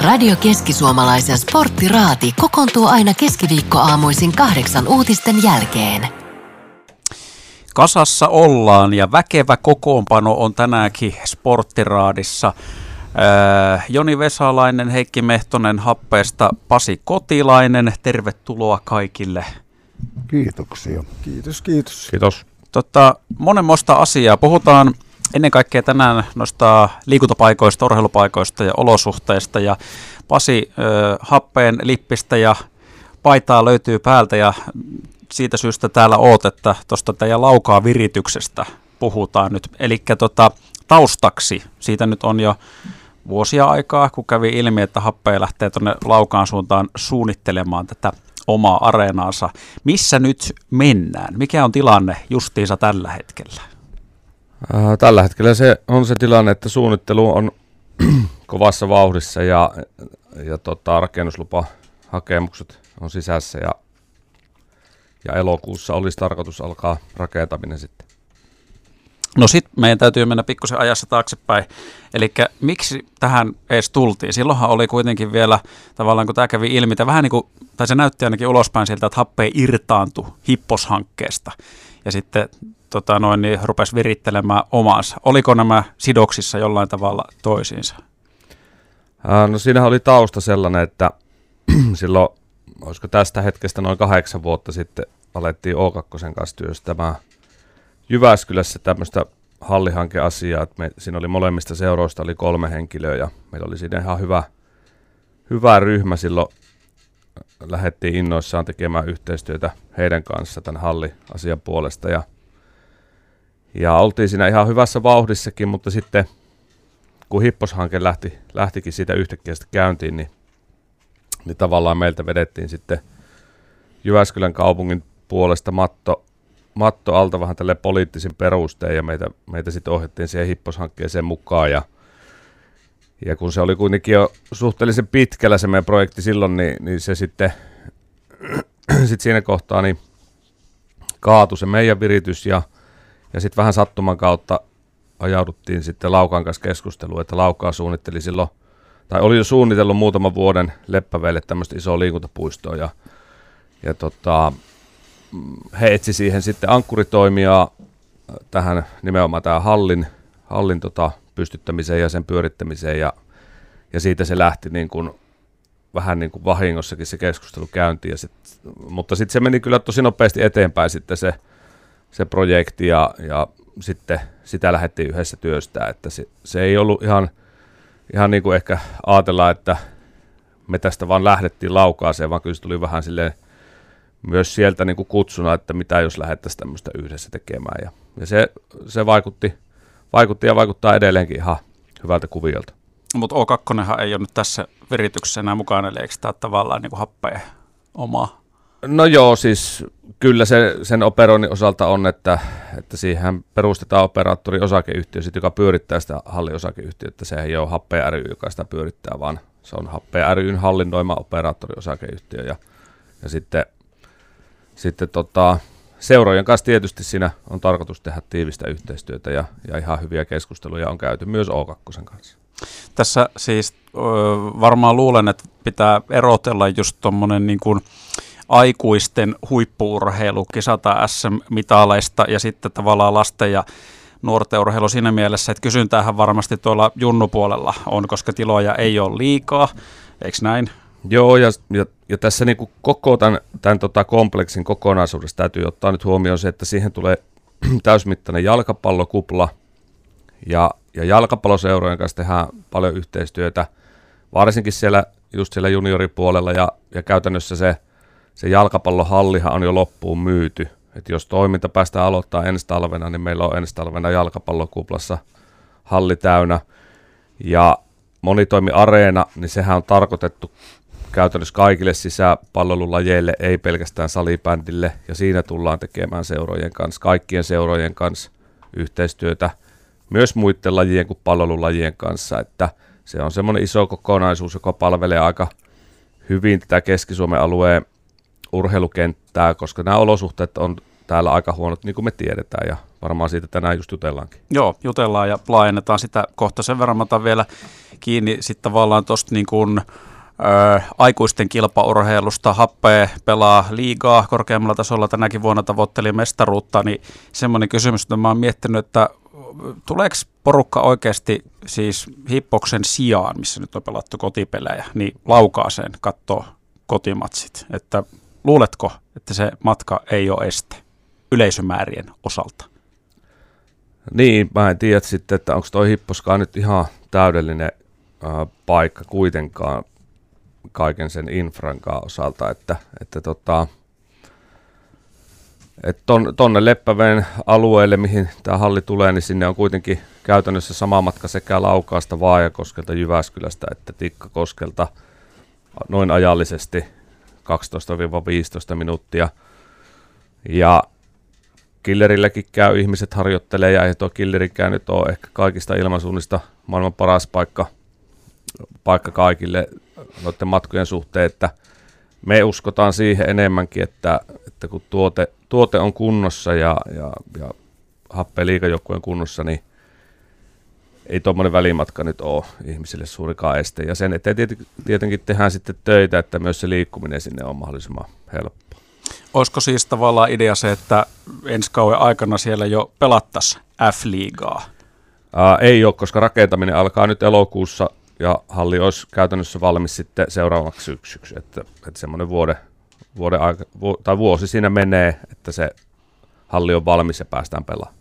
Radio Keski-Suomalaisen sporttiraati kokoontuu aina keskiviikkoaamuisin kahdeksan uutisten jälkeen. Kasassa ollaan ja väkevä kokoonpano on tänäänkin sporttiraadissa. Äh, Joni Vesalainen, Heikki Mehtonen Happeesta, Pasi Kotilainen, tervetuloa kaikille. Kiitoksia. Kiitos, kiitos. Kiitos. Tota, monenmoista asiaa. Puhutaan ennen kaikkea tänään noista liikuntapaikoista, urheilupaikoista ja olosuhteista. Ja Pasi äh, Happeen lippistä ja paitaa löytyy päältä ja siitä syystä täällä oot, että tuosta teidän laukaa virityksestä puhutaan nyt. Eli tota, taustaksi, siitä nyt on jo vuosia aikaa, kun kävi ilmi, että Happea lähtee tuonne laukaan suuntaan suunnittelemaan tätä omaa areenaansa. Missä nyt mennään? Mikä on tilanne justiinsa tällä hetkellä? Äh, tällä hetkellä se on se tilanne, että suunnittelu on kovassa vauhdissa ja, ja tota, rakennuslupahakemukset on sisässä ja, ja elokuussa olisi tarkoitus alkaa rakentaminen sitten. No sitten meidän täytyy mennä pikkusen ajassa taaksepäin. Eli miksi tähän edes tultiin? Silloinhan oli kuitenkin vielä, tavallaan kun tämä kävi ilmi, että vähän niin kuin, tai se näytti ainakin ulospäin siltä, että happe irtaantui hipposhankkeesta. Ja sitten tota noin, niin rupesi virittelemään omansa. Oliko nämä sidoksissa jollain tavalla toisiinsa? No siinähän oli tausta sellainen, että silloin, olisiko tästä hetkestä noin kahdeksan vuotta sitten, alettiin O2 kanssa työstämään Jyväskylässä tämmöistä hallihankeasiaa, että me, siinä oli molemmista seuroista oli kolme henkilöä ja meillä oli siinä ihan hyvä, hyvä ryhmä silloin. Lähdettiin innoissaan tekemään yhteistyötä heidän kanssa tämän halliasian puolesta ja, ja oltiin siinä ihan hyvässä vauhdissakin, mutta sitten kun hipposhanke lähti, lähtikin siitä yhtäkkiä käyntiin, niin, niin tavallaan meiltä vedettiin sitten Jyväskylän kaupungin puolesta matto matto alta vähän tälle poliittisin perustein ja meitä, meitä sitten ohjattiin siihen hipposhankkeeseen mukaan ja, ja kun se oli kuitenkin jo suhteellisen pitkällä se meidän projekti silloin, niin, niin se sitten sit siinä kohtaa niin kaatui se meidän viritys ja, ja sitten vähän sattuman kautta ajauduttiin sitten Laukan kanssa keskusteluun, että Laukaa suunnitteli silloin, tai oli jo suunnitellut muutaman vuoden Leppäveille tämmöistä isoa liikuntapuistoa ja, ja tota, he etsi siihen sitten ankkuritoimia tähän nimenomaan tähän hallin, hallin tota, pystyttämiseen ja sen pyörittämiseen ja, ja siitä se lähti niin kuin, vähän niin kuin vahingossakin se keskustelu käyntiin. Ja sit, mutta sitten se meni kyllä tosi nopeasti eteenpäin sitten se, se projekti ja, ja sitten sitä lähdettiin yhdessä työstää, että se, se ei ollut ihan, ihan niin kuin ehkä ajatella, että me tästä vaan lähdettiin laukaaseen, vaan kyllä se tuli vähän silleen myös sieltä niin kuin kutsuna, että mitä jos lähdettäisiin tämmöistä yhdessä tekemään. Ja, ja se, se vaikutti, vaikutti ja vaikuttaa edelleenkin ihan hyvältä kuviolta. Mutta O2 ei ole nyt tässä virityksessä enää mukana, eli eikö tämä tavallaan niin happea omaa? No joo, siis kyllä se, sen operoinnin osalta on, että, että siihen perustetaan operaattori osakeyhtiö, joka pyörittää sitä halliosakeyhtiötä. Se ei ole Happea ry, joka sitä pyörittää, vaan se on Happea ryn hallinnoima operaattori osakeyhtiö. Ja, ja sitten sitten tota, seurojen kanssa tietysti siinä on tarkoitus tehdä tiivistä yhteistyötä ja, ja ihan hyviä keskusteluja on käyty myös O2 kanssa. Tässä siis varmaan luulen, että pitää erotella just tuommoinen niin kuin aikuisten huippuurheilu, kisata SM-mitaleista ja sitten tavallaan lasten ja nuorten urheilu siinä mielessä, että kysyntäähän varmasti tuolla junnupuolella on, koska tiloja ei ole liikaa, eikö näin? Joo, ja, ja, ja tässä niin kuin koko tämän, tämän tota kompleksin kokonaisuudessa täytyy ottaa nyt huomioon se, että siihen tulee täysmittainen jalkapallokupla, ja, ja jalkapalloseurojen kanssa tehdään paljon yhteistyötä, varsinkin siellä just siellä junioripuolella, ja, ja käytännössä se, se jalkapallohallihan on jo loppuun myyty. Et jos toiminta päästään aloittaa ensi talvena, niin meillä on ensi talvena jalkapallokuplassa halli täynnä. Ja monitoimiareena, niin sehän on tarkoitettu käytännössä kaikille sisäpallolulajeille, ei pelkästään salibändille, ja siinä tullaan tekemään seurojen kanssa, kaikkien seurojen kanssa yhteistyötä, myös muiden lajien kuin pallolulajien kanssa, että se on semmoinen iso kokonaisuus, joka palvelee aika hyvin tätä Keski-Suomen alueen urheilukenttää, koska nämä olosuhteet on täällä aika huonot, niin kuin me tiedetään, ja varmaan siitä tänään just jutellaankin. Joo, jutellaan ja laajennetaan sitä kohta. Sen verran otan vielä kiinni sitten tavallaan tuosta niin kuin, ö, aikuisten kilpaurheilusta. Happee pelaa liigaa korkeammalla tasolla tänäkin vuonna tavoitteli mestaruutta, niin semmoinen kysymys, että mä oon miettinyt, että tuleeko porukka oikeasti siis hippoksen sijaan, missä nyt on pelattu kotipelejä, niin laukaaseen katsoo kotimatsit. Että luuletko, että se matka ei ole este yleisömäärien osalta? Niin, mä en tiedä sitten, että onko toi hipposkaan nyt ihan täydellinen äh, paikka kuitenkaan kaiken sen infrankaan osalta, että, että tota, et ton, tonne Leppäveen alueelle, mihin tämä halli tulee, niin sinne on kuitenkin käytännössä sama matka sekä Laukaasta, Vaajakoskelta, Jyväskylästä että Tikkakoskelta noin ajallisesti 12-15 minuuttia. Ja Killerilläkin käy, ihmiset harjoittelee ja ei tuo killerikään nyt ole ehkä kaikista ilmansuunnista maailman paras paikka, paikka kaikille noiden matkojen suhteen, että me uskotaan siihen enemmänkin, että, että kun tuote, tuote on kunnossa ja, ja, ja happeen liikajoukkueen kunnossa, niin ei tuommoinen välimatka nyt ole ihmisille suurikaan este. Ja sen eteen tietenkin tehdään sitten töitä, että myös se liikkuminen sinne on mahdollisimman helppo. Olisiko siis tavallaan idea se, että ensi kauden aikana siellä jo pelattaisiin F-liigaa? Ää, ei ole, koska rakentaminen alkaa nyt elokuussa ja halli olisi käytännössä valmis sitten seuraavaksi syksyksi. Että, että semmoinen vuode, vuode aika, vu, tai vuosi siinä menee, että se halli on valmis ja päästään pelaamaan.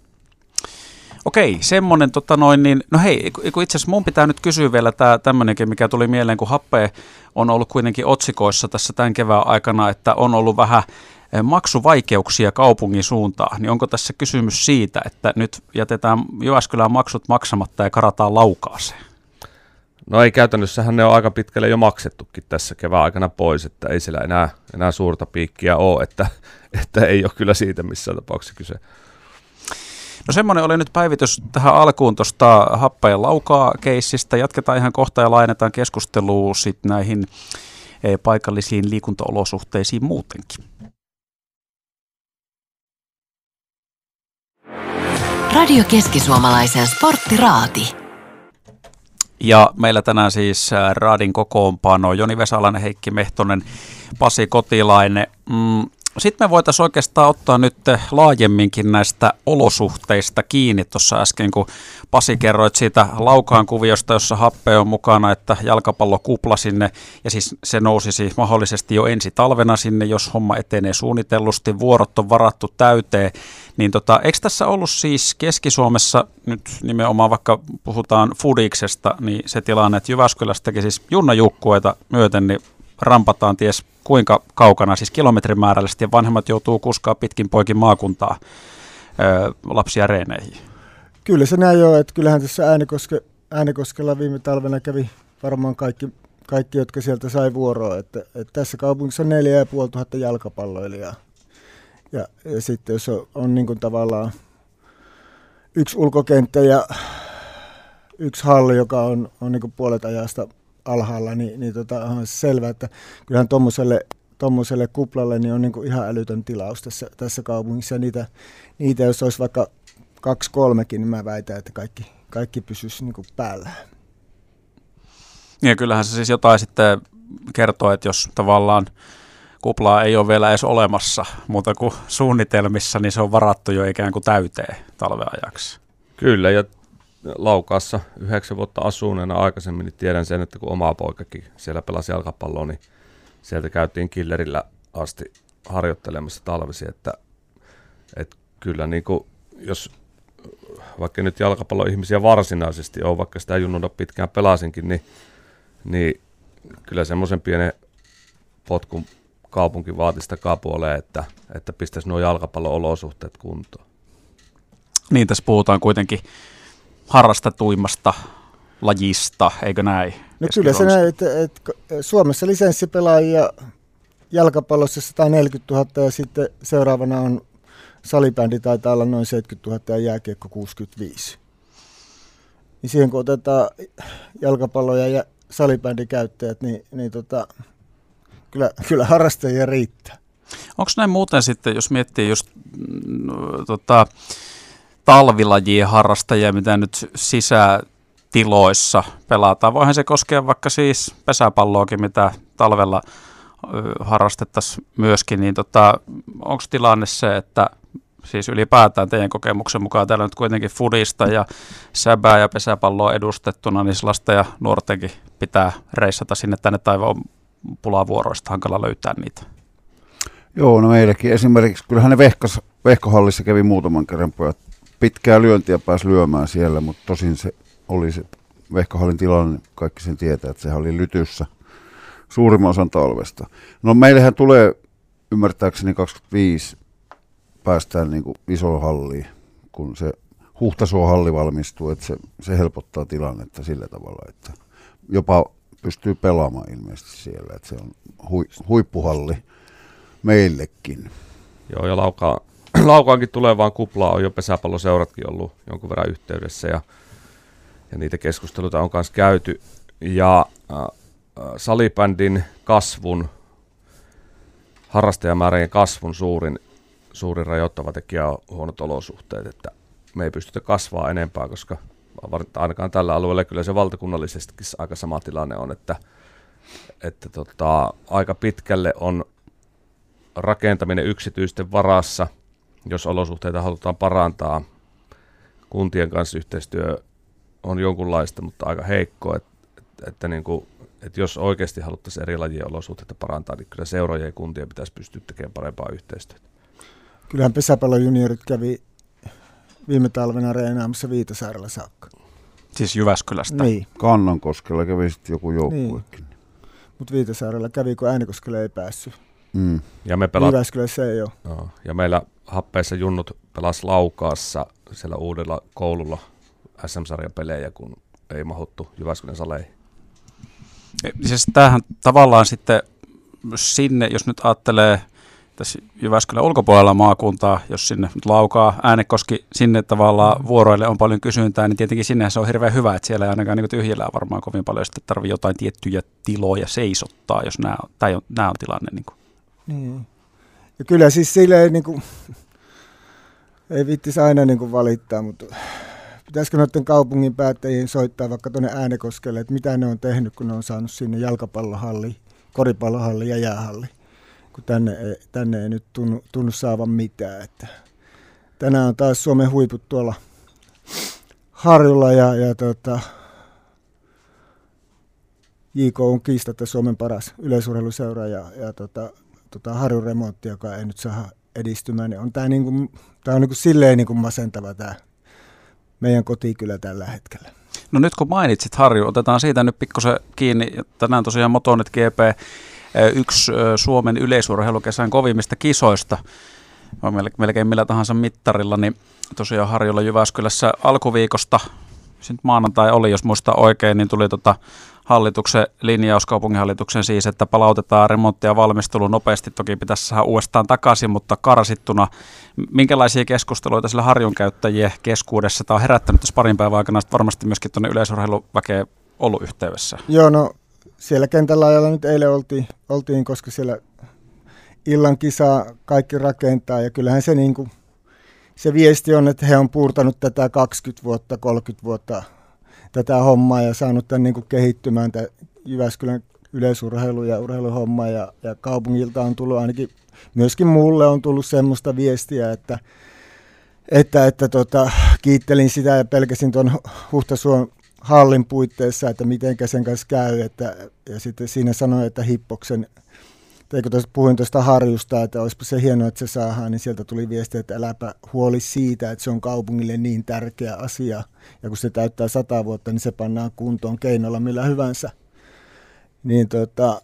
Okei, semmoinen, tota noin, niin, no hei, itse asiassa mun pitää nyt kysyä vielä tämä tämmöinenkin, mikä tuli mieleen, kun Happe on ollut kuitenkin otsikoissa tässä tämän kevään aikana, että on ollut vähän eh, maksuvaikeuksia kaupungin suuntaan, niin onko tässä kysymys siitä, että nyt jätetään Jyväskylän maksut maksamatta ja karataan laukaaseen? No ei käytännössähän ne on aika pitkälle jo maksettukin tässä kevään aikana pois, että ei siellä enää, enää suurta piikkiä ole, että, että ei ole kyllä siitä missään tapauksessa kyse. No semmoinen oli nyt päivitys tähän alkuun tuosta happeen laukaa keissistä. Jatketaan ihan kohta ja laajennetaan keskustelua sitten näihin eh, paikallisiin liikuntaolosuhteisiin muutenkin. Radio Keski-Suomalaisen sporttiraati. Ja meillä tänään siis äh, Raadin kokoonpano Joni Vesalainen, Heikki Mehtonen, Pasi Kotilainen. Mm, sitten me voitaisiin oikeastaan ottaa nyt laajemminkin näistä olosuhteista kiinni. Tuossa äsken, kun Pasi kerroit siitä laukaan kuviosta, jossa happe on mukana, että jalkapallo kupla sinne, ja siis se nousisi mahdollisesti jo ensi talvena sinne, jos homma etenee suunnitellusti, vuorot on varattu täyteen. Niin tota, eikö tässä ollut siis Keski-Suomessa nyt nimenomaan, vaikka puhutaan Fudiksesta, niin se tilanne, että Jyväskylästäkin siis junnajukkueita myöten, niin rampataan ties kuinka kaukana, siis kilometrimäärällisesti, ja vanhemmat joutuu kuskaa pitkin poikin maakuntaa ö, lapsia reeneihin. Kyllä se näin on, että kyllähän tässä Äänekoske, Äänekoskella viime talvena kävi varmaan kaikki, kaikki jotka sieltä sai vuoroa, että, että tässä kaupungissa on 4500 jalkapalloilijaa. Ja, ja sitten jos on, on niin kuin tavallaan yksi ulkokenttä ja yksi halli, joka on, on niin puolet ajasta alhaalla, niin, niin tota, on selvä, että kyllähän tuommoiselle tuommoiselle kuplalle niin on niin kuin ihan älytön tilaus tässä, tässä kaupungissa. Ja niitä, niitä, jos olisi vaikka kaksi kolmekin, niin mä väitän, että kaikki, kaikki pysyisi niin kuin päällä. Ja kyllähän se siis jotain sitten kertoo, että jos tavallaan kuplaa ei ole vielä edes olemassa muuta kuin suunnitelmissa, niin se on varattu jo ikään kuin täyteen talveajaksi. Kyllä, ja Laukaassa yhdeksän vuotta asuneena aikaisemmin, niin tiedän sen, että kun oma poikakin siellä pelasi jalkapalloa, niin sieltä käytiin killerillä asti harjoittelemassa talvisi, että, että kyllä niin kuin, jos vaikka nyt jalkapalloihmisiä varsinaisesti on, vaikka sitä junnuna pitkään pelasinkin, niin, niin kyllä semmoisen pienen potkun kaupunki vaati sitä kapuoleen, että, että pistäisi nuo jalkapallo-olosuhteet kuntoon. Niin, tässä puhutaan kuitenkin harrastetuimmasta lajista, eikö näin? No kyllä se näin, että, että Suomessa lisenssipelaajia jalkapallossa 140 000 ja sitten seuraavana on salibändi taitaa olla noin 70 000 ja jääkiekko 65. Niin siihen kun otetaan jalkapallo- ja salibändikäyttäjät, niin, niin tota, kyllä, kyllä harrastajia riittää. Onko näin muuten sitten, jos miettii just mm, tota, talvilajien harrastajia, mitä nyt sisätiloissa pelataan. Voihan se koskea vaikka siis pesäpalloakin, mitä talvella harrastettaisiin myöskin, niin tota, onko tilanne se, että siis ylipäätään teidän kokemuksen mukaan täällä nyt kuitenkin fudista ja säbää ja pesäpalloa edustettuna, niin lasten ja nuortenkin pitää reissata sinne tänne taivaan pulavuoroista, hankala löytää niitä. Joo, no meilläkin esimerkiksi, kyllähän ne vehkas, vehkohallissa kävi muutaman kerran pojat. Pitkää lyöntiä pääsi lyömään siellä, mutta tosin se oli se vehkohallin tilanne, kaikki sen tietää, että sehän oli lytyssä suurimman osan talvesta. No meillähän tulee ymmärtääkseni 25 päästään niin isoon halliin, kun se Huhtasuohalli valmistuu, että se, se helpottaa tilannetta sillä tavalla, että jopa pystyy pelaamaan ilmeisesti siellä, että se on hui, huippuhalli meillekin. Joo, ja Lauka, Laukaankin tulevaan kuplaa on jo pesäpalloseuratkin ollut jonkun verran yhteydessä, ja, ja niitä keskusteluita on myös käyty. Ja äh, salibändin kasvun, harrastajamäärien kasvun suurin suurin rajoittava tekijä on huonot olosuhteet, että me ei pystytä kasvaa enempää, koska ainakaan tällä alueella kyllä se valtakunnallisestikin aika sama tilanne on, että, että tota, aika pitkälle on rakentaminen yksityisten varassa, jos olosuhteita halutaan parantaa. Kuntien kanssa yhteistyö on jonkunlaista, mutta aika heikkoa, että, että, että, niin kuin, että jos oikeasti haluttaisiin eri lajien olosuhteita parantaa, niin kyllä seurojen ja kuntien pitäisi pystyä tekemään parempaa yhteistyötä. Kyllähän pesäpallojuniorit kävi viime talvena reenaamassa Viitasaarella saakka. Siis Jyväskylästä? Niin. Kannankoskella kävi sitten joku joukkuekin. Niin. Mutta Viitasaarella kävi, kun Äänekoskelle ei päässyt. Mm. Ja me pelat... Jyväskylässä ei ole. No, ja meillä happeissa junnut pelas Laukaassa siellä uudella koululla SM-sarjan pelejä, kun ei mahuttu Jyväskylän saleihin. Siis tämähän tavallaan sitten sinne, jos nyt ajattelee tässä Jyväskylän ulkopuolella maakuntaa, jos sinne nyt laukaa äänekoski sinne tavallaan vuoroille on paljon kysyntää, niin tietenkin sinne se on hirveän hyvä, että siellä ei ainakaan niin tyhjillään varmaan kovin paljon sitten tarvitse jotain tiettyjä tiloja seisottaa, jos nämä, tai on, nämä on tilanne. Niin, kuin. Niin. Ja kyllä siis silleen niin kuin, ei viittisi aina niin kuin valittaa, mutta pitäisikö noiden kaupungin päättäjien soittaa vaikka tuonne Äänekoskelle, että mitä ne on tehnyt, kun ne on saanut sinne jalkapallohalli, koripallohalli ja jäähalli kun tänne ei, tänne ei nyt tunnu, tunnu saavan mitään. Että tänään on taas Suomen huiput tuolla Harjulla ja, ja tota, JK on kiistatta Suomen paras yleisurheiluseura ja, ja tota, tota Harjun remontti, joka ei nyt saa edistymään, niin on tämä niinku, tää on niinku silleen niinku masentava tämä meidän kotikylä tällä hetkellä. No nyt kun mainitsit Harju, otetaan siitä nyt pikkusen kiinni. Tänään tosiaan Motonet GP yksi Suomen yleisurheilukesän kovimmista kisoista, melkein millä tahansa mittarilla, niin tosiaan Harjolla Jyväskylässä alkuviikosta, nyt maanantai oli, jos muista oikein, niin tuli tota hallituksen linjaus, kaupunginhallituksen siis, että palautetaan remontti ja valmistelu nopeasti. Toki pitäisi saada uudestaan takaisin, mutta karsittuna. Minkälaisia keskusteluita sillä harjun käyttäjien keskuudessa tämä on herättänyt tässä parin päivän aikana, varmasti myöskin tuonne yleisurheiluväkeen ollut yhteydessä? Joo, no siellä kentällä ajalla nyt eilen oltiin, oltiin, koska siellä illan kisaa kaikki rakentaa ja kyllähän se, niin kuin, se viesti on, että he on puurtanut tätä 20 vuotta, 30 vuotta tätä hommaa ja saanut tämän niin kuin kehittymään tämän Jyväskylän yleisurheilu ja urheiluhomma ja, ja kaupungilta on tullut ainakin, myöskin mulle on tullut semmoista viestiä, että, että, että tota, kiittelin sitä ja pelkäsin tuon Huhtasuon hallin puitteissa, että miten sen kanssa käy. Että, ja sitten siinä sanoi, että Hippoksen, teikö tuosta, puhuin tuosta harjusta, että olisipa se hienoa, että se saadaan, niin sieltä tuli viesti, että äläpä huoli siitä, että se on kaupungille niin tärkeä asia. Ja kun se täyttää sata vuotta, niin se pannaan kuntoon keinolla millä hyvänsä. Niin tota,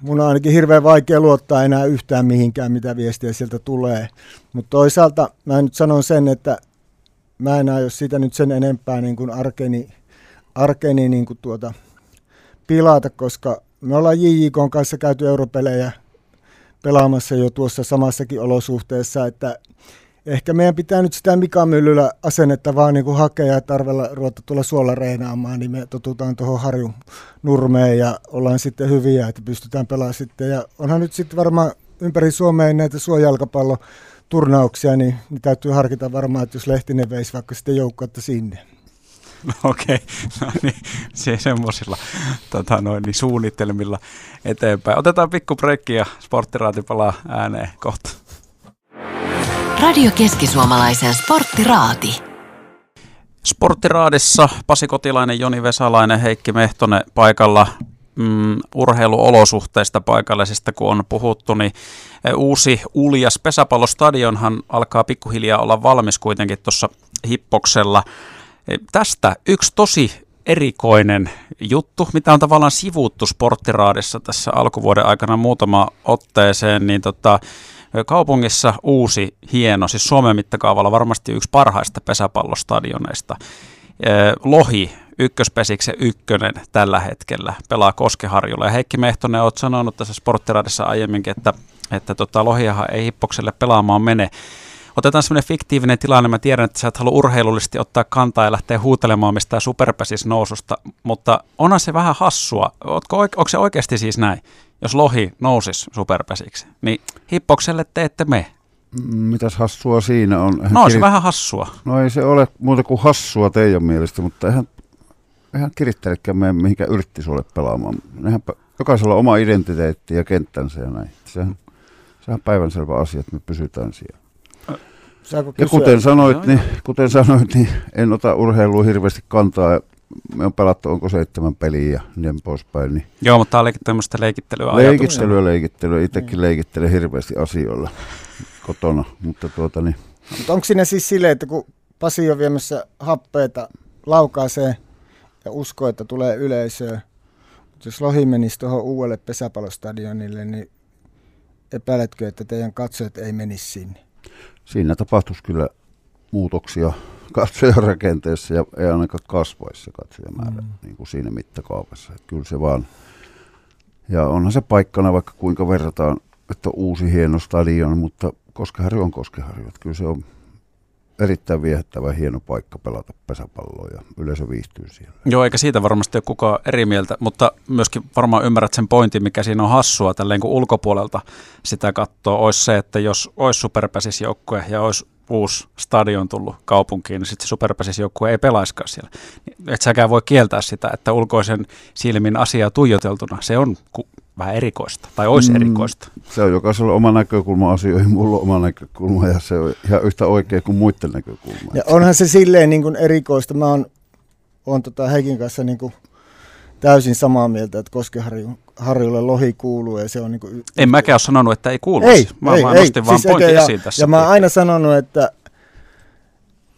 mun on ainakin hirveän vaikea luottaa enää yhtään mihinkään, mitä viestiä sieltä tulee. Mutta toisaalta mä nyt sanon sen, että mä en aio sitä nyt sen enempää niin kuin arkeni arkeni niin kuin tuota, pilata, koska me ollaan JJK kanssa käyty europelejä pelaamassa jo tuossa samassakin olosuhteessa, että ehkä meidän pitää nyt sitä Mika Myllyllä asennetta vaan niin kuin hakea ja tarvella ruveta tulla suolla reenaamaan, niin me totutaan tuohon Harjun nurmeen ja ollaan sitten hyviä, että pystytään pelaamaan sitten. Ja onhan nyt sitten varmaan ympäri Suomea näitä suojalkapallo turnauksia, niin, niin täytyy harkita varmaan, että jos Lehtinen veisi vaikka sitten joukkoutta sinne. No okei, okay. no niin, se semmoisilla tota noin, niin suunnitelmilla eteenpäin. Otetaan pikku breikki ja sporttiraati palaa ääneen kohta. Radio Keski-Suomalaisen sporttiraati. Sporttiraadissa Pasi Kotilainen, Joni Vesalainen, Heikki Mehtonen paikalla mm, urheiluolosuhteista paikallisista, kun on puhuttu, niin e, uusi Uljas pesäpallostadionhan alkaa pikkuhiljaa olla valmis kuitenkin tuossa hippoksella. E, tästä yksi tosi erikoinen juttu, mitä on tavallaan sivuttu sporttiraadissa tässä alkuvuoden aikana muutama otteeseen, niin tota, kaupungissa uusi, hieno, siis Suomen mittakaavalla varmasti yksi parhaista pesäpallostadioneista. Lohi, ykköspesiksen ykkönen tällä hetkellä, pelaa Koskeharjulla. Ja Heikki Mehtonen, olet sanonut tässä sporttiradissa aiemminkin, että, että tota, Lohiahan ei Hippokselle pelaamaan mene. Otetaan semmoinen fiktiivinen tilanne. Mä tiedän, että sä et halua urheilullisesti ottaa kantaa ja lähteä huutelemaan mistään superpäsis noususta, mutta onhan se vähän hassua. Ootko, onko se oikeasti siis näin? Jos lohi nousisi superpäsiksi, niin hippokselle te ette me. Mitäs hassua siinä on? no olisi kiri... vähän hassua. No ei se ole muuta kuin hassua teidän mielestä, mutta eihän, eihän kirittelekään mene mihinkään sulle pelaamaan. Eihän, jokaisella on oma identiteetti ja kenttänsä ja näin. Sehän, sehän on päivänselvä asia, että me pysytään siellä. Ja kuten sanoit, niin, kuten sanoit, niin en ota urheilua hirveästi kantaa. Me on pelattu, onko seitsemän peliä ja niin poispäin. Niin Joo, mutta tämä oli tämmöistä leikittelyä. Leikittelyä, leikittelyä. Itsekin niin. leikittelen hirveästi asioilla kotona. Mutta tuota, niin. Mutta onko siinä siis silleen, että kun Pasi on viemässä happeita, laukaisee ja uskoo, että tulee yleisöä, mutta jos Lohi menisi tuohon uudelle pesäpallostadionille, niin epäiletkö, että teidän katsojat ei menisi sinne? Siinä tapahtuisi kyllä muutoksia katsojarakenteessa ja ei ainakaan kasvaisi se katsojamäärä mm. niin kuin siinä mittakaavassa. Että kyllä se vaan, ja onhan se paikkana vaikka kuinka verrataan, että on uusi hieno stadion, mutta Koskeharju on Koskeharju. Että kyllä se on erittäin viehättävä hieno paikka pelata pesäpalloa ja yleisö viihtyy siellä. Joo, eikä siitä varmasti ole kukaan eri mieltä, mutta myöskin varmaan ymmärrät sen pointin, mikä siinä on hassua tälleen kun ulkopuolelta sitä katsoo, olisi se, että jos olisi superpäsisjoukkue ja olisi uusi stadion tullut kaupunkiin, niin sitten se superpäsisjoukkue ei pelaiskaan siellä. Et säkään voi kieltää sitä, että ulkoisen silmin asiaa tuijoteltuna se on ku- vähän erikoista, tai olisi mm, erikoista. Se on jokaisella oma näkökulma asioihin, mulla on oma näkökulma, ja se on ihan yhtä oikea kuin muiden näkökulma. Ja onhan se silleen niin kuin erikoista. Mä oon, oon tota Heikin kanssa niin kuin täysin samaa mieltä, että Koskeharjulle lohi kuuluu ja se on niin kuin... En mäkään ole sanonut, että ei kuulu. Ei, mä ei, vaan ei, nostin siis vaan ja, esiin tässä. Ja mä oon aina sanonut, että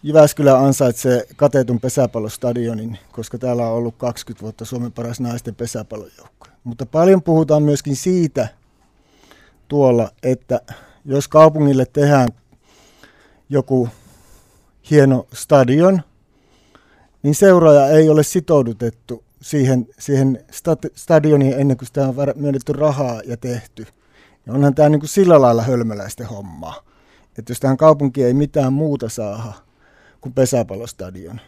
Jyväskylä ansaitsee katetun pesäpallostadionin, koska täällä on ollut 20 vuotta Suomen paras naisten pesäpallojoukkue. Mutta paljon puhutaan myöskin siitä tuolla, että jos kaupungille tehdään joku hieno stadion, niin seuraaja ei ole sitoudutettu siihen, siihen stadioniin ennen kuin sitä on myönnetty rahaa ja tehty. Ja onhan tämä niin kuin sillä lailla hölmöläisten hommaa. Että jos tähän kaupunkiin ei mitään muuta saada kuin pesäpallostadion,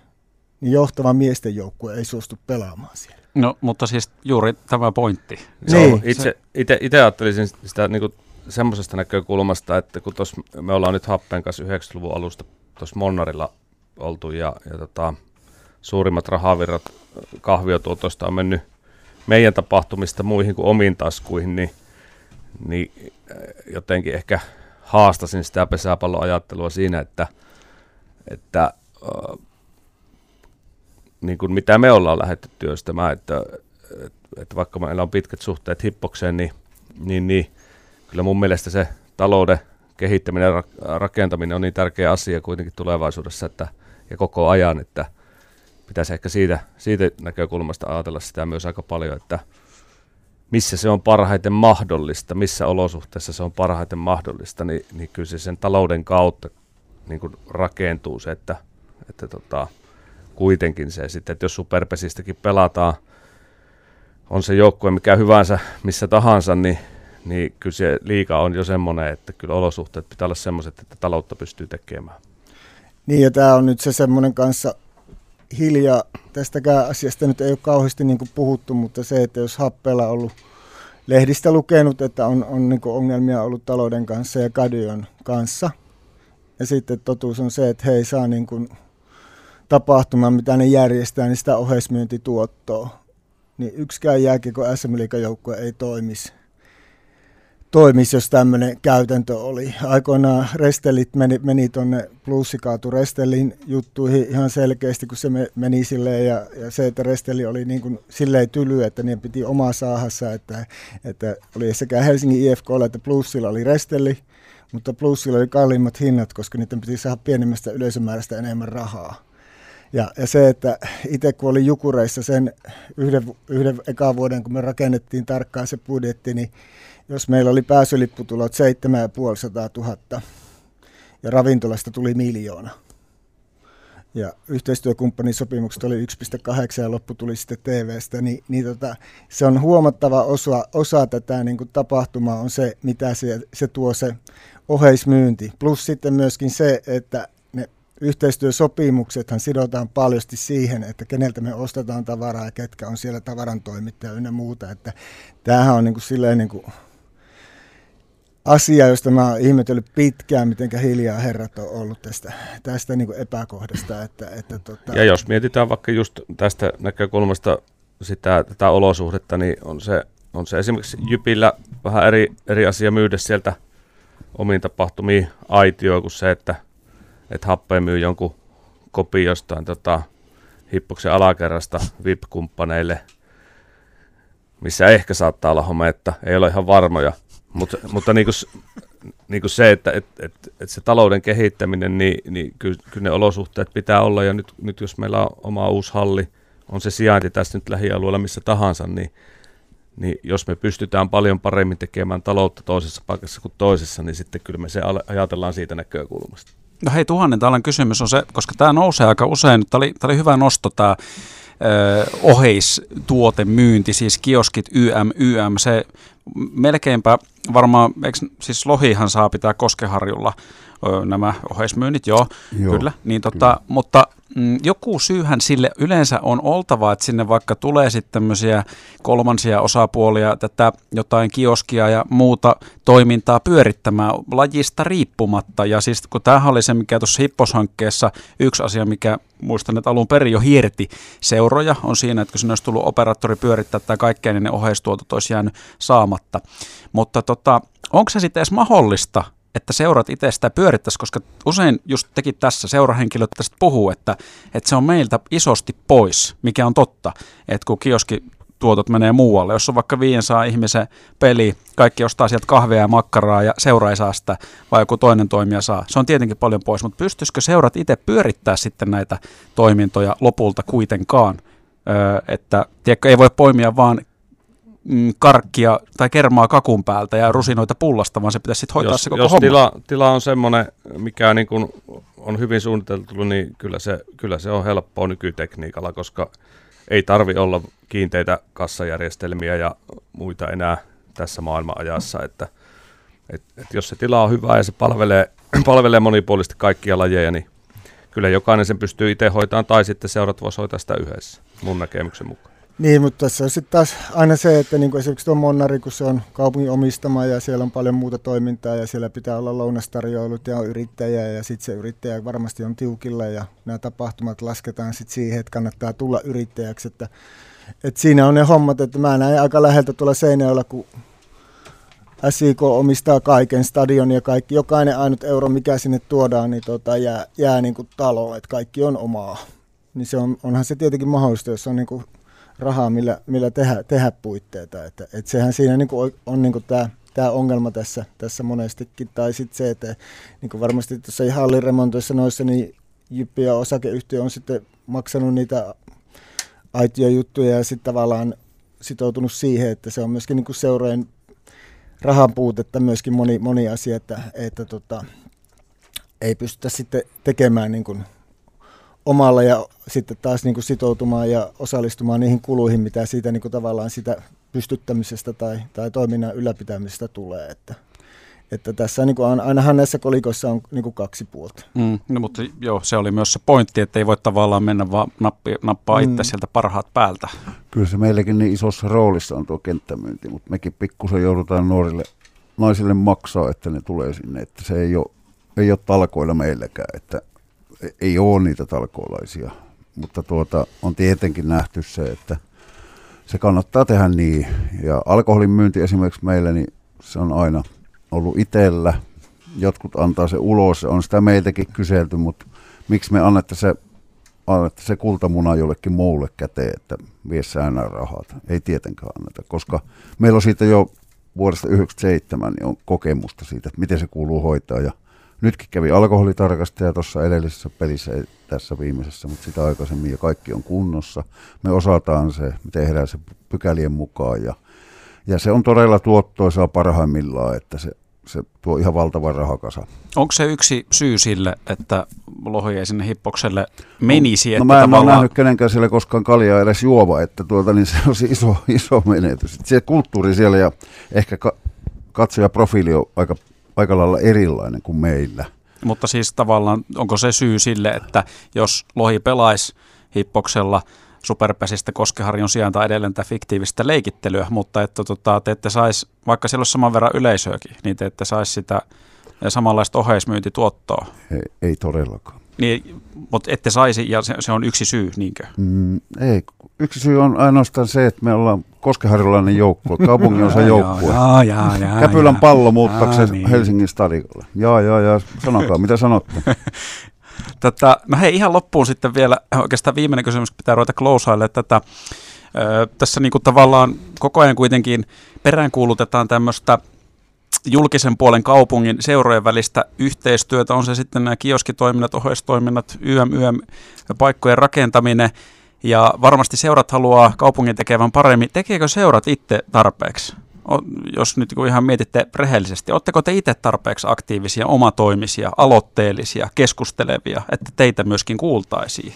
niin johtava miesten joukkue ei suostu pelaamaan siellä. No, mutta siis juuri tämä pointti. Niin. Itse, itse, itse ajattelisin sitä niin kuin semmoisesta näkökulmasta, että kun tos, me ollaan nyt Happen kanssa 90-luvun alusta tuossa Monnarilla oltu ja, ja tota, suurimmat rahavirrat kahviotuotoista on mennyt meidän tapahtumista muihin kuin omiin taskuihin, niin, niin äh, jotenkin ehkä haastasin sitä pesäpalloajattelua siinä, että, että äh, niin kuin mitä me ollaan lähdetty työstämään, että, että vaikka meillä on pitkät suhteet hippokseen, niin, niin, niin kyllä mun mielestä se talouden kehittäminen ja rakentaminen on niin tärkeä asia kuitenkin tulevaisuudessa että, ja koko ajan, että pitäisi ehkä siitä, siitä näkökulmasta ajatella sitä myös aika paljon, että missä se on parhaiten mahdollista, missä olosuhteissa se on parhaiten mahdollista, niin, niin kyllä se sen talouden kautta niin kuin rakentuu se, että, että tota, kuitenkin se. Sitten, että jos superpesistäkin pelataan, on se joukkue mikä hyvänsä missä tahansa, niin, niin kyllä se liika on jo semmoinen, että kyllä olosuhteet pitää olla semmoiset, että taloutta pystyy tekemään. Niin ja tämä on nyt se semmoinen kanssa hiljaa, tästäkään asiasta nyt ei ole kauheasti niin puhuttu, mutta se, että jos Happela on ollut lehdistä lukenut, että on, on niin ongelmia ollut talouden kanssa ja Kadion kanssa, ja sitten totuus on se, että he ei saa niin kuin tapahtuman, mitä ne järjestää, niin sitä oheismyyntituottoa. Niin yksikään jääkiekko SM joukkue ei toimisi toimisi, jos tämmöinen käytäntö oli. Aikoinaan Restelit meni, meni tuonne plussikaatu Restelin juttuihin ihan selkeästi, kun se meni silleen, ja, ja se, että Resteli oli niin kuin silleen tyly, että niiden piti omaa saahassa, että, että oli sekä Helsingin IFKlla että Plussilla oli Resteli, mutta Plussilla oli kalliimmat hinnat, koska niiden piti saada pienemmästä yleisömäärästä enemmän rahaa. Ja, ja se, että itse kun olin Jukureissa sen yhden, yhden ekan vuoden, kun me rakennettiin tarkkaan se budjetti, niin jos meillä oli pääsylipputulot 7500 000 ja ravintolasta tuli miljoona. Ja yhteistyökumppanisopimukset oli 1,8 ja loppu tuli sitten TVstä, niin, niin tota, se on huomattava osa, osa tätä niin kuin tapahtumaa on se, mitä se, se tuo se oheismyynti. Plus sitten myöskin se, että yhteistyösopimuksethan sidotaan paljosti siihen, että keneltä me ostetaan tavaraa ja ketkä on siellä tavaran toimittaja ynnä muuta. Että tämähän on niin kuin silleen niin kuin asia, josta mä oon ihmetellyt pitkään, miten hiljaa herrat on ollut tästä, tästä niin epäkohdasta. Että, että tota... Ja jos mietitään vaikka just tästä näkökulmasta sitä, tätä olosuhdetta, niin on se, on se esimerkiksi Jypillä vähän eri, eri asia myydä sieltä omiin tapahtumiin aitioon kuin se, että, että happe myy jonkun kopi jostain tota, hippoksen alakerrasta VIP-kumppaneille, missä ehkä saattaa olla että ei ole ihan varmoja, Mut, mutta niin kuin, niin kuin se, että et, et, et se talouden kehittäminen, niin, niin kyllä, kyllä ne olosuhteet pitää olla. Ja nyt, nyt jos meillä on oma uusi halli, on se sijainti tässä nyt lähialueella missä tahansa, niin, niin jos me pystytään paljon paremmin tekemään taloutta toisessa paikassa kuin toisessa, niin sitten kyllä me se ajatellaan siitä näkökulmasta. No hei, tuhannen tällainen kysymys on se, koska tämä nousee aika usein, tämä oli, tämä oli hyvä nosto tämä oheistuotemyynti, siis kioskit YM, YM, se melkeinpä varmaan, eikö, siis lohihan saa pitää Koskeharjulla ö, nämä oheismyynnit, joo, joo kyllä, niin tota, mutta mm, joku syyhän sille yleensä on oltava, että sinne vaikka tulee sitten tämmöisiä kolmansia osapuolia, tätä jotain kioskia ja muuta toimintaa pyörittämään lajista riippumatta. Ja siis kun tämähän oli se, mikä tuossa Hipposhankkeessa yksi asia, mikä muistan, että alun perin jo hierti seuroja, on siinä, että kun sinne olisi tullut operaattori pyörittää tai kaikkea, niin ne oheistuotot olisi jäänyt saamatta. Mutta tota, onko se sitten edes mahdollista, että seurat itse sitä pyörittäisi, koska usein just tekin tässä seurahenkilöt tästä puhuu, että, että se on meiltä isosti pois, mikä on totta, että kun kioski tuotot menee muualle. Jos on vaikka 500 ihmisen peli, kaikki ostaa sieltä kahvia ja makkaraa ja seura ei saa sitä, vai joku toinen toimija saa. Se on tietenkin paljon pois, mutta pystyisikö seurat itse pyörittää sitten näitä toimintoja lopulta kuitenkaan? Öö, että tiedätkö, ei voi poimia vaan mm, karkkia tai kermaa kakun päältä ja rusinoita pullasta, vaan se pitäisi sitten hoitaa jos, se koko jos homma. Tila, tila on semmoinen, mikä niin kuin on hyvin suunniteltu, niin kyllä se, kyllä se on helppoa nykytekniikalla, koska ei tarvi olla kiinteitä kassajärjestelmiä ja muita enää tässä maailmanajassa, että et, et jos se tila on hyvä ja se palvelee, palvelee monipuolisesti kaikkia lajeja, niin kyllä jokainen sen pystyy itse hoitamaan tai sitten seurat voisi hoitaa sitä yhdessä, mun näkemyksen mukaan. Niin, mutta tässä on sitten taas aina se, että niin kuin esimerkiksi tuo Monnari, kun se on kaupungin omistama ja siellä on paljon muuta toimintaa ja siellä pitää olla lounastarjoilut ja on yrittäjä ja sitten se yrittäjä varmasti on tiukilla ja nämä tapahtumat lasketaan sitten siihen, että kannattaa tulla yrittäjäksi. Että, että siinä on ne hommat, että mä näin aika läheltä tuolla Seinäjoella, kun SIK omistaa kaiken, stadion ja kaikki, jokainen ainut euro, mikä sinne tuodaan, niin tota, jää, jää niin kuin taloon, että kaikki on omaa. Niin se on, onhan se tietenkin mahdollista, jos on niin kuin rahaa, millä, millä tehdä, tehdä puitteita. Että, et sehän siinä niin kuin on niin kuin tämä tämä ongelma tässä, tässä monestikin. Tai sitten se, että niin kuin varmasti tuossa halliremontoissa noissa, niin Jyppi ja osakeyhtiö on sitten maksanut niitä aitiojuttuja ja sitten tavallaan sitoutunut siihen, että se on myöskin niin kuin seurojen rahan puutetta myöskin moni, moni asia, että, että tota, ei pystytä sitten tekemään niin kuin omalla ja sitten taas niin kuin sitoutumaan ja osallistumaan niihin kuluihin, mitä siitä niin kuin tavallaan sitä pystyttämisestä tai, tai toiminnan ylläpitämisestä tulee. Että, että tässä niin kuin ainahan näissä kolikoissa on niin kuin kaksi puolta. Mm, no, mutta joo, se oli myös se pointti, että ei voi tavallaan mennä vaan nappi, nappaa mm. itse sieltä parhaat päältä. Kyllä se meillekin niin isossa roolissa on tuo kenttämyynti, mutta mekin pikkusen joudutaan nuorille naisille maksaa, että ne tulee sinne, että se ei ole ei ole talkoilla meilläkään, että ei ole niitä talkoolaisia. Mutta tuota, on tietenkin nähty se, että se kannattaa tehdä niin. Ja alkoholin myynti esimerkiksi meillä, niin se on aina ollut itsellä. Jotkut antaa se ulos, on sitä meiltäkin kyselty, mutta miksi me annetta se, annetta se kultamuna jollekin muulle käteen, että vie sä rahat. Ei tietenkään anneta, koska meillä on siitä jo vuodesta 1997 niin on kokemusta siitä, että miten se kuuluu hoitaa. Ja nytkin kävi alkoholitarkastaja tuossa edellisessä pelissä, tässä viimeisessä, mutta sitä aikaisemmin ja kaikki on kunnossa. Me osataan se, me tehdään se pykälien mukaan ja, ja se on todella tuottoisaa parhaimmillaan, että se, se tuo ihan valtavan rahakasa. Onko se yksi syy sille, että lohi ei sinne hippokselle menisi? No, no mä en tavallaan... ole nähnyt kenenkään siellä koskaan kaljaa edes juova, että tuota, niin se on iso, iso menetys. Se kulttuuri siellä ja ehkä ka- katsojaprofiili on aika, aika lailla erilainen kuin meillä. Mutta siis tavallaan onko se syy sille, että jos lohi pelaisi hippoksella superpesistä Koskeharjon sijaan tai edelleen tätä fiktiivistä leikittelyä, mutta että tota, te ette saisi, vaikka siellä olisi saman verran yleisöäkin, niin te ette saisi sitä samanlaista oheismyyntituottoa. Ei, ei todellakaan. Niin, mutta ette saisi, ja se, se on yksi syy, niinkö? Mm, ei, yksi syy on ainoastaan se, että me ollaan koskeharjulainen joukkue, kaupungin osa joukkue. Jaa, jaa, jaa, Käpylän jaa. pallo muuttaakseen niin. Helsingin stadikolle. Jaa, jaa, jaa, sanokaa, mitä sanotte? Tätä, no hei, ihan loppuun sitten vielä, oikeastaan viimeinen kysymys, pitää ruveta closeaille tätä. Ö, tässä niin kuin tavallaan koko ajan kuitenkin peräänkuulutetaan tämmöistä julkisen puolen kaupungin seurojen välistä yhteistyötä, on se sitten nämä kioskitoiminnat, ohjeistoiminnat, YM, YM, paikkojen rakentaminen, ja varmasti seurat haluaa kaupungin tekevän paremmin. Tekeekö seurat itse tarpeeksi? Jos nyt ihan mietitte rehellisesti, oletteko te itse tarpeeksi aktiivisia, omatoimisia, aloitteellisia, keskustelevia, että teitä myöskin kuultaisiin?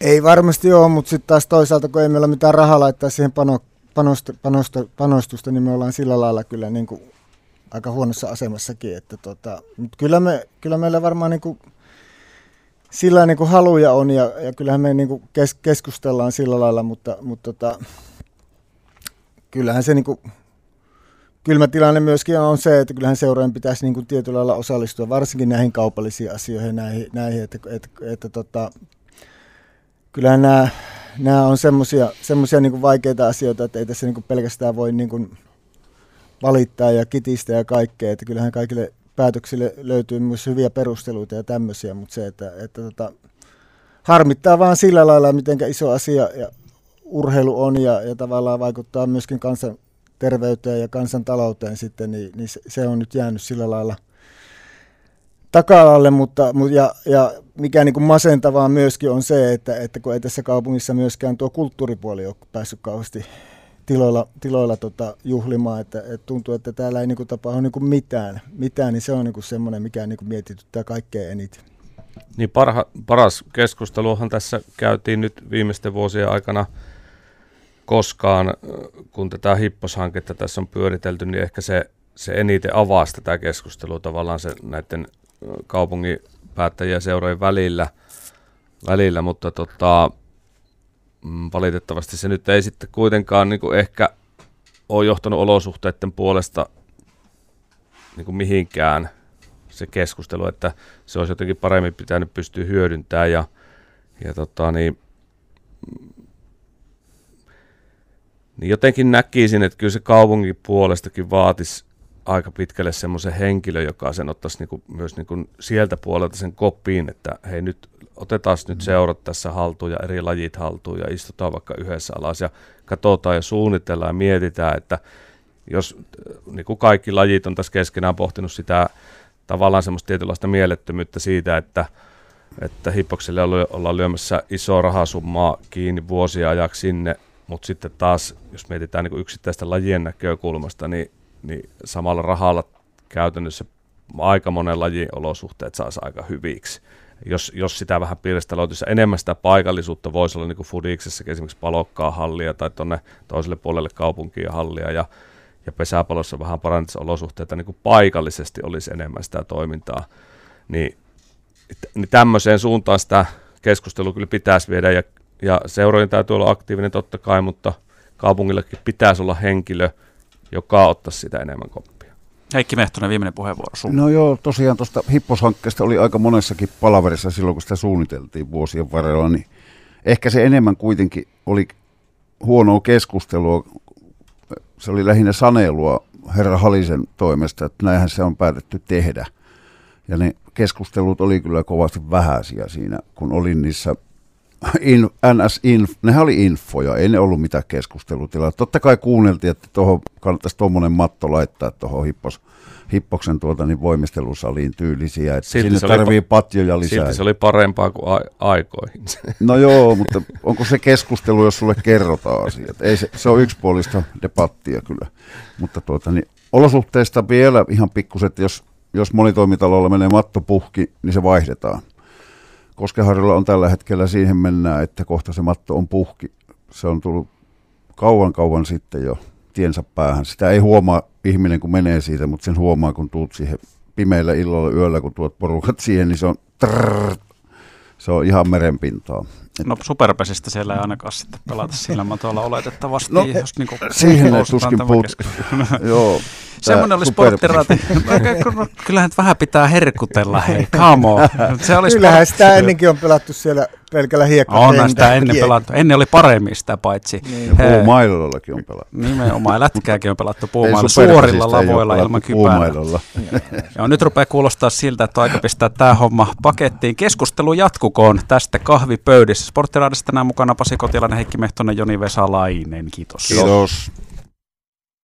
Ei varmasti ole, mutta sitten taas toisaalta, kun ei meillä mitään rahaa laittaa siihen pano, panosta, panosta, panostusta, niin me ollaan sillä lailla kyllä niin kuin aika huonossa asemassakin. Että tota, mutta kyllä, me, kyllä meillä varmaan niin kuin sillä niin kuin haluja on ja, ja kyllähän me niin kuin kes, keskustellaan sillä lailla, mutta, mutta tota, kyllähän se niin kuin, kylmä tilanne myöskin on se, että kyllähän seurojen pitäisi niin kuin tietyllä lailla osallistua varsinkin näihin kaupallisiin asioihin, näihin, näihin että, että, että tota, kyllähän nämä, nämä on semmoisia niin vaikeita asioita, että ei tässä niin kuin pelkästään voi niin kuin valittaa ja kitistä ja kaikkea, että kyllähän kaikille päätöksille löytyy myös hyviä perusteluita ja tämmöisiä, mutta se, että, että tota, harmittaa vaan sillä lailla, miten iso asia ja urheilu on ja, ja tavallaan vaikuttaa myöskin kansan terveyteen ja kansantalouteen sitten, niin, niin se on nyt jäänyt sillä lailla taka-alalle, mutta, ja, ja mikä niin kuin masentavaa myöskin on se, että, että kun ei tässä kaupungissa myöskään tuo kulttuuripuoli ole päässyt kauheasti tiloilla, tiloilla tota, juhlimaan, että, että tuntuu, että täällä ei niinku tapahdu niinku mitään, mitään, niin se on niinku semmoinen, mikä niinku mietityttää kaikkein eniten. Niin parha, paras keskusteluhan tässä käytiin nyt viimeisten vuosien aikana koskaan, kun tätä hipposhanketta tässä on pyöritelty, niin ehkä se, se eniten avaa tätä keskustelua tavallaan se näiden kaupungin päättäjien seurojen välillä, välillä mutta tota, valitettavasti se nyt ei sitten kuitenkaan niin kuin ehkä ole johtanut olosuhteiden puolesta niin kuin mihinkään se keskustelu, että se olisi jotenkin paremmin pitänyt pystyä hyödyntämään ja, ja tota, niin, niin jotenkin näkisin, että kyllä se kaupungin puolestakin vaatisi aika pitkälle semmoisen henkilö, joka sen ottaisi niinku, myös niinku sieltä puolelta sen kopiin, että hei nyt otetaan nyt seurat tässä haltuun ja eri lajit haltuun ja istutaan vaikka yhdessä alas ja katsotaan ja suunnitellaan ja mietitään, että jos niin kuin kaikki lajit on tässä keskenään pohtinut sitä tavallaan semmoista tietynlaista mielettömyyttä siitä, että, että hippokselle ollaan lyömässä iso rahasummaa kiinni vuosia ajaksi sinne, mutta sitten taas, jos mietitään niin yksittäistä lajien näkökulmasta, niin, niin samalla rahalla käytännössä aika monen lajin olosuhteet saisi aika hyviksi jos, jos sitä vähän pirstaloituisi enemmän sitä paikallisuutta voisi olla niin kuin Fudiksessakin esimerkiksi palokkaa hallia tai tuonne toiselle puolelle kaupunkia hallia ja, ja pesäpalossa vähän parantaisi olosuhteita niin kuin paikallisesti olisi enemmän sitä toimintaa, niin, niin tämmöiseen suuntaan sitä keskustelua kyllä pitäisi viedä ja, ja seurojen täytyy olla aktiivinen totta kai, mutta kaupungillekin pitäisi olla henkilö, joka ottaisi sitä enemmän koppia. Heikki Mehtonen, viimeinen puheenvuoro sun. No joo, tosiaan tuosta hipposhankkeesta oli aika monessakin palaverissa silloin, kun sitä suunniteltiin vuosien varrella, niin ehkä se enemmän kuitenkin oli huonoa keskustelua. Se oli lähinnä sanelua herra Halisen toimesta, että näinhän se on päätetty tehdä. Ja ne keskustelut oli kyllä kovasti vähäisiä siinä, kun olin niissä in, NS Inf, nehän oli infoja, ei ne ollut mitään keskustelutilaa. Totta kai kuunneltiin, että tuohon kannattaisi tuommoinen matto laittaa tuohon hippos, hippoksen tuota, niin voimistelusaliin tyylisiä, että Silti sinne tarvii pa- patjoja lisää. Silti se oli parempaa kuin a- aikoihin. No joo, mutta onko se keskustelu, jos sulle kerrotaan asiat? Ei se, se on yksipuolista debattia kyllä. Mutta tuota, niin olosuhteista vielä ihan pikkuset, että jos, jos monitoimitalolla menee matto puhki, niin se vaihdetaan. Koskeharjulla on tällä hetkellä siihen mennään, että kohta se matto on puhki. Se on tullut kauan kauan sitten jo tiensä päähän. Sitä ei huomaa ihminen, kun menee siitä, mutta sen huomaa, kun tuut siihen pimeillä illalla yöllä, kun tuot porukat siihen, niin se on trrr, se on ihan merenpintaa. Et No superpesistä siellä ei ainakaan sitten pelata sillä matolla oletettavasti. No, jos niinku siihen ei tuskin. Joo. Semmoinen oli super- sporttiraati. No, Kyllähän nyt vähän pitää herkutella, hei, come on. Se oli Kyllähän sport- sitä ennenkin on pelattu siellä pelkällä On hiekkakentällä. sitä ennen pelattu. Ennen oli paremmin sitä paitsi. Niin. Puumailollakin on pelattu. Nimenomaan. Lätkääkin on pelattu superpesistä suorilla lavoilla ilman kypärää. puumailolla. Joo, nyt rupeaa kuulostaa siltä, että on aika pistää tämä homma pakettiin. Keskustelu jatkukoon tästä kahvipöydissä. Sporttiraadissa tänään mukana Pasi Kotilainen, Heikki Mehtonen, Joni Vesalainen. Kiitos. Kiitos.